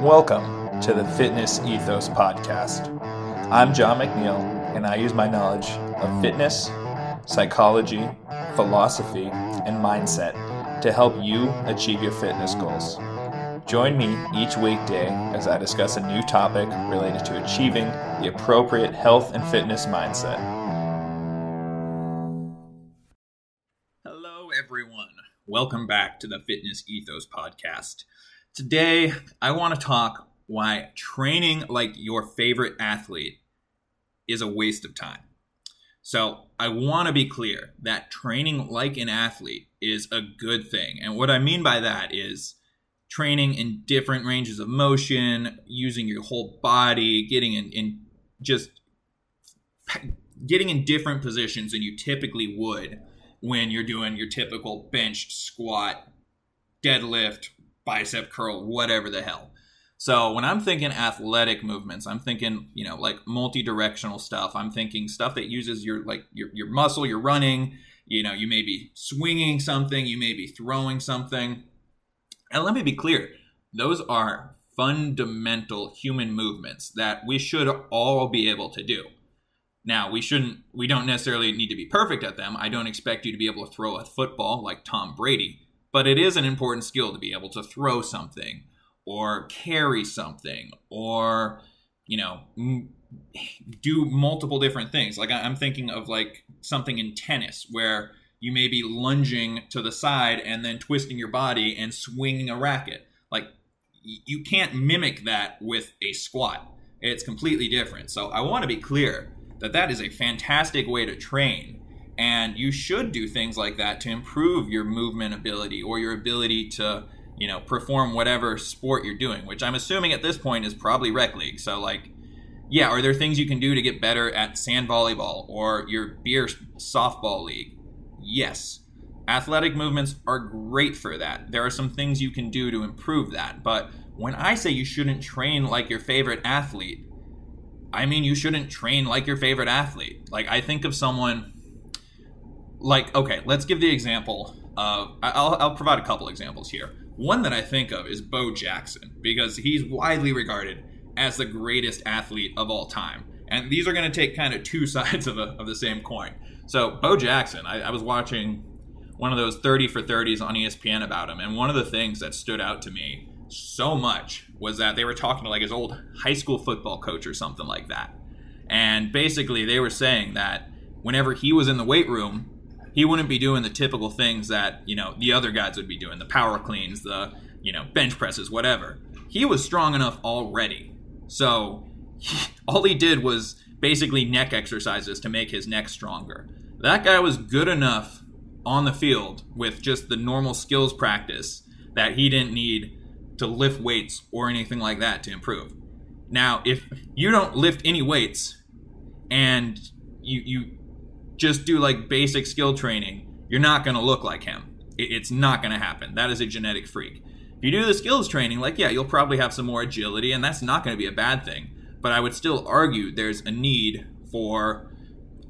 Welcome to the Fitness Ethos Podcast. I'm John McNeil, and I use my knowledge of fitness, psychology, philosophy, and mindset to help you achieve your fitness goals. Join me each weekday as I discuss a new topic related to achieving the appropriate health and fitness mindset. Hello, everyone. Welcome back to the Fitness Ethos Podcast. Today, I want to talk why training like your favorite athlete is a waste of time. So, I want to be clear that training like an athlete is a good thing. And what I mean by that is training in different ranges of motion, using your whole body, getting in, in just getting in different positions than you typically would when you're doing your typical bench, squat, deadlift, bicep curl, whatever the hell. So when I'm thinking athletic movements, I'm thinking, you know, like multi-directional stuff. I'm thinking stuff that uses your like your, your muscle, you're running, you know, you may be swinging something, you may be throwing something. And let me be clear, those are fundamental human movements that we should all be able to do. Now, we shouldn't we don't necessarily need to be perfect at them. I don't expect you to be able to throw a football like Tom Brady, but it is an important skill to be able to throw something or carry something or you know m- do multiple different things like i'm thinking of like something in tennis where you may be lunging to the side and then twisting your body and swinging a racket. Like you can't mimic that with a squat. It's completely different. So i want to be clear that that is a fantastic way to train. And you should do things like that to improve your movement ability or your ability to you know perform whatever sport you're doing which i'm assuming at this point is probably rec league. So like yeah are there things you can do to get better at sand volleyball or your beer softball league yes. Athletic movements are great for that. There are some things you can do to improve that but when i say you shouldn't train like your favorite athlete i mean you shouldn't train like your favorite athlete. Like i think of someone like okay let's give the example of I'll, I'll provide a couple examples here. One that i think of is bo jackson because he's widely regarded as the greatest athlete of all time. And these are going to take kind of two sides of, a, of the same coin so bo jackson I, I was watching one of those 30 for 30s on espn about him and one of the things that stood out to me so much was that they were talking to like his old high school football coach or something like that. And basically they were saying that whenever he was in the weight room he wouldn't be doing the typical things that you know the other guys would be doing the power cleans the you know bench presses whatever. He was strong enough already. So all he did was basically neck exercises to make his neck stronger that guy was good enough on the field with just the normal skills practice that he didn't need to lift weights or anything like that to improve now if you don't lift any weights and you you just do like basic skill training, you're not going to look like him. It's not going to happen. That is a genetic freak. If you do the skills training, like, yeah, you'll probably have some more agility, and that's not going to be a bad thing. But I would still argue there's a need for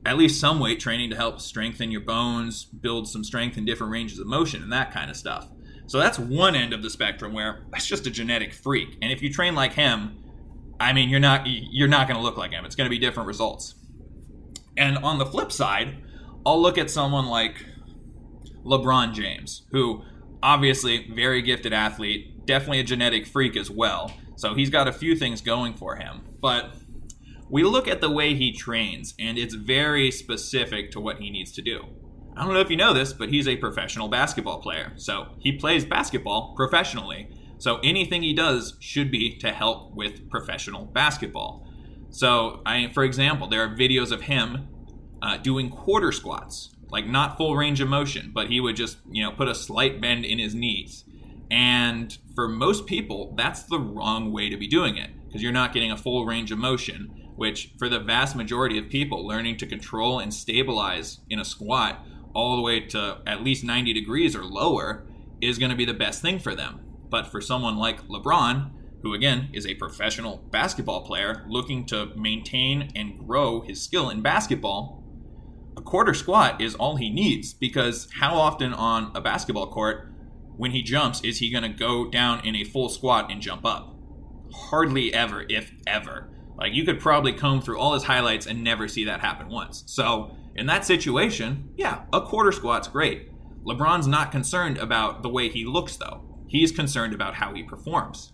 at least some weight training to help strengthen your bones, build some strength in different ranges of motion, and that kind of stuff. So that's one end of the spectrum where that's just a genetic freak. And if you train like him, I mean, you're not you're not going to look like him. It's going to be different results. And on the flip side, I'll look at someone like LeBron James, who obviously very gifted athlete, definitely a genetic freak as well. So he's got a few things going for him. But we look at the way he trains, and it's very specific to what he needs to do. I don't know if you know this, but he's a professional basketball player. So he plays basketball professionally. So anything he does should be to help with professional basketball. So, I, for example, there are videos of him uh, doing quarter squats, like not full range of motion, but he would just, you know, put a slight bend in his knees. And for most people, that's the wrong way to be doing it because you're not getting a full range of motion, which for the vast majority of people, learning to control and stabilize in a squat all the way to at least 90 degrees or lower is going to be the best thing for them. But for someone like LeBron, who again is a professional basketball player looking to maintain and grow his skill in basketball, a quarter squat is all he needs because how often on a basketball court, when he jumps, is he going to go down in a full squat and jump up? Hardly ever, if ever. Like you could probably comb through all his highlights and never see that happen once. So in that situation, yeah, a quarter squat's great. LeBron's not concerned about the way he looks though. He's concerned about how he performs.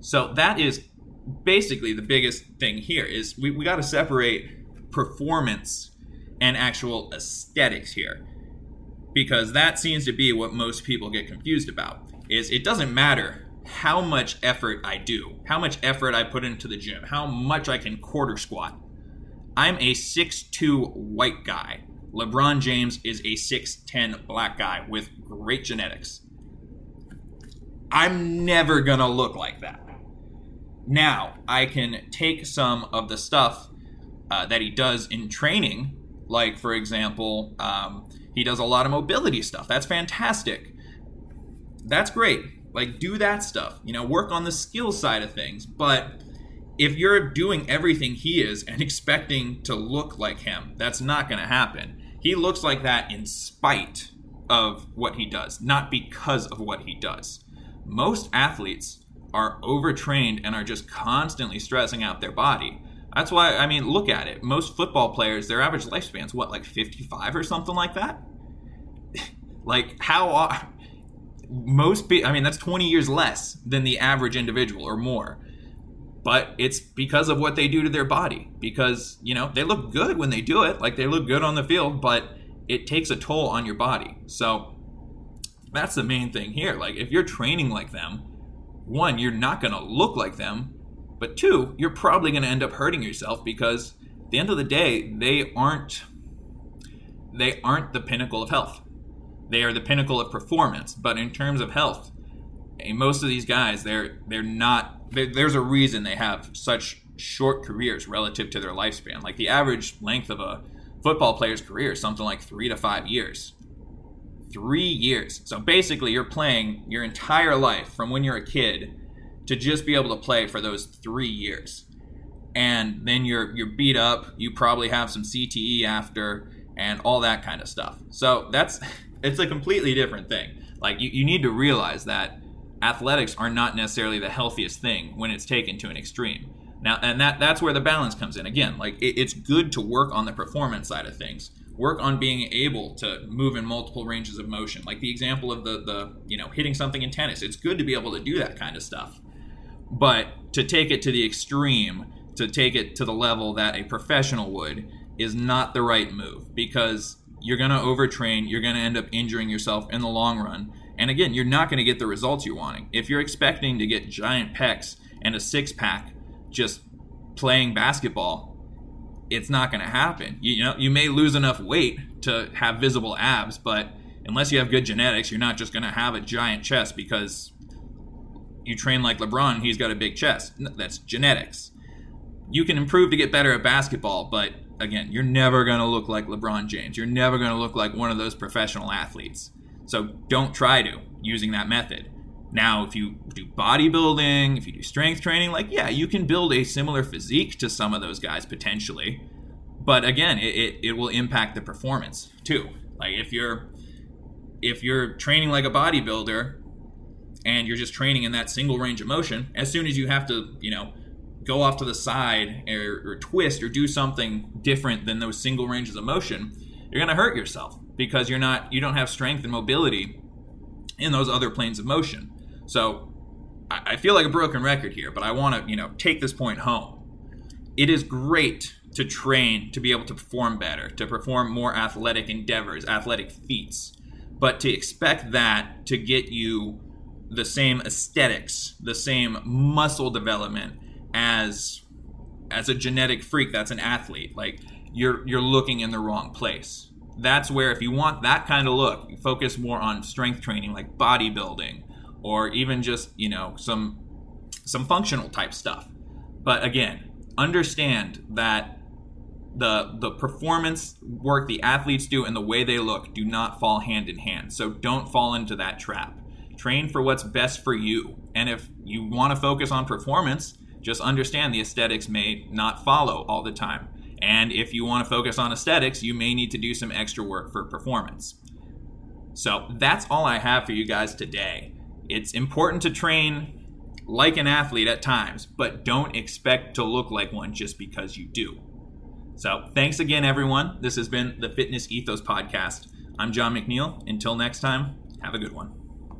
So that is basically the biggest thing here is we, we got to separate performance and actual aesthetics here because that seems to be what most people get confused about is it doesn't matter how much effort I do, how much effort I put into the gym, how much I can quarter squat. I'm a 6'2 white guy. LeBron James is a 6'10 black guy with great genetics. I'm never gonna look like that. Now, I can take some of the stuff uh, that he does in training, like, for example, um, he does a lot of mobility stuff. That's fantastic. That's great. Like, do that stuff. You know, work on the skill side of things. But if you're doing everything he is and expecting to look like him, that's not going to happen. He looks like that in spite of what he does, not because of what he does. Most athletes are overtrained and are just constantly stressing out their body. That's why, I mean, look at it. Most football players, their average lifespan's what, like 55 or something like that? like, how. Are most people, I mean, that's 20 years less than the average individual or more. But it's because of what they do to their body. Because, you know, they look good when they do it. Like, they look good on the field, but it takes a toll on your body. So, that's the main thing here. Like, if you're training like them, one, you're not going to look like them, but two, you're probably going to end up hurting yourself because at the end of the day, they aren't they aren't the pinnacle of health. They are the pinnacle of performance, but in terms of health, eh, most of these guys they're they're not they're, there's a reason they have such short careers relative to their lifespan. Like the average length of a football player's career is something like 3 to 5 years three years. So basically, you're playing your entire life from when you're a kid to just be able to play for those three years. And then you're you're beat up. You probably have some CTE after, and all that kind of stuff. So that's it's a completely different thing. Like you, you need to realize that athletics are not necessarily the healthiest thing when it's taken to an extreme. Now, and that that's where the balance comes in. Again, like it, it's good to work on the performance side of things work on being able to move in multiple ranges of motion like the example of the the you know hitting something in tennis it's good to be able to do that kind of stuff but to take it to the extreme to take it to the level that a professional would is not the right move. Because you're going to overtrain you're going to end up injuring yourself in the long run. And again you're not going to get the results you're wanting. If you're expecting to get giant pecs and a six pack just playing basketball it's not going to happen. You, you know, you may lose enough weight to have visible abs, but unless you have good genetics, you're not just going to have a giant chest because you train like LeBron he's got a big chest. That's genetics. You can improve to get better at basketball, but again, you're never going to look like LeBron James. You're never going to look like one of those professional athletes. So don't try to using that method. Now, if you do bodybuilding, if you do strength training, like, yeah, you can build a similar physique to some of those guys potentially. But again, it, it, it will impact the performance too. Like if you're if you're training like a bodybuilder and you're just training in that single range of motion, as soon as you have to, you know, go off to the side or, or twist or do something different than those single ranges of motion, you're gonna hurt yourself because you're not you don't have strength and mobility in those other planes of motion. So I feel like a broken record here, but I want to, you know, take this point home. It is great to train to be able to perform better, to perform more athletic endeavors, athletic feats. But to expect that to get you the same aesthetics, the same muscle development as as a genetic freak that's an athlete, like you're you're looking in the wrong place. That's where if you want that kind of look, you focus more on strength training like bodybuilding or even just you know some some functional type stuff. But again understand that the the performance work the athletes do and the way they look do not fall hand in hand. So don't fall into that trap Train for what's best for you. And if you want to focus on performance, just understand the aesthetics may not follow all the time. And if you want to focus on aesthetics, you may need to do some extra work for performance. So that's all I have for you guys today. It's important to train like an athlete at times, but don't expect to look like one just because you do. So, thanks again, everyone. This has been the Fitness Ethos Podcast. I'm John McNeil. Until next time, have a good one.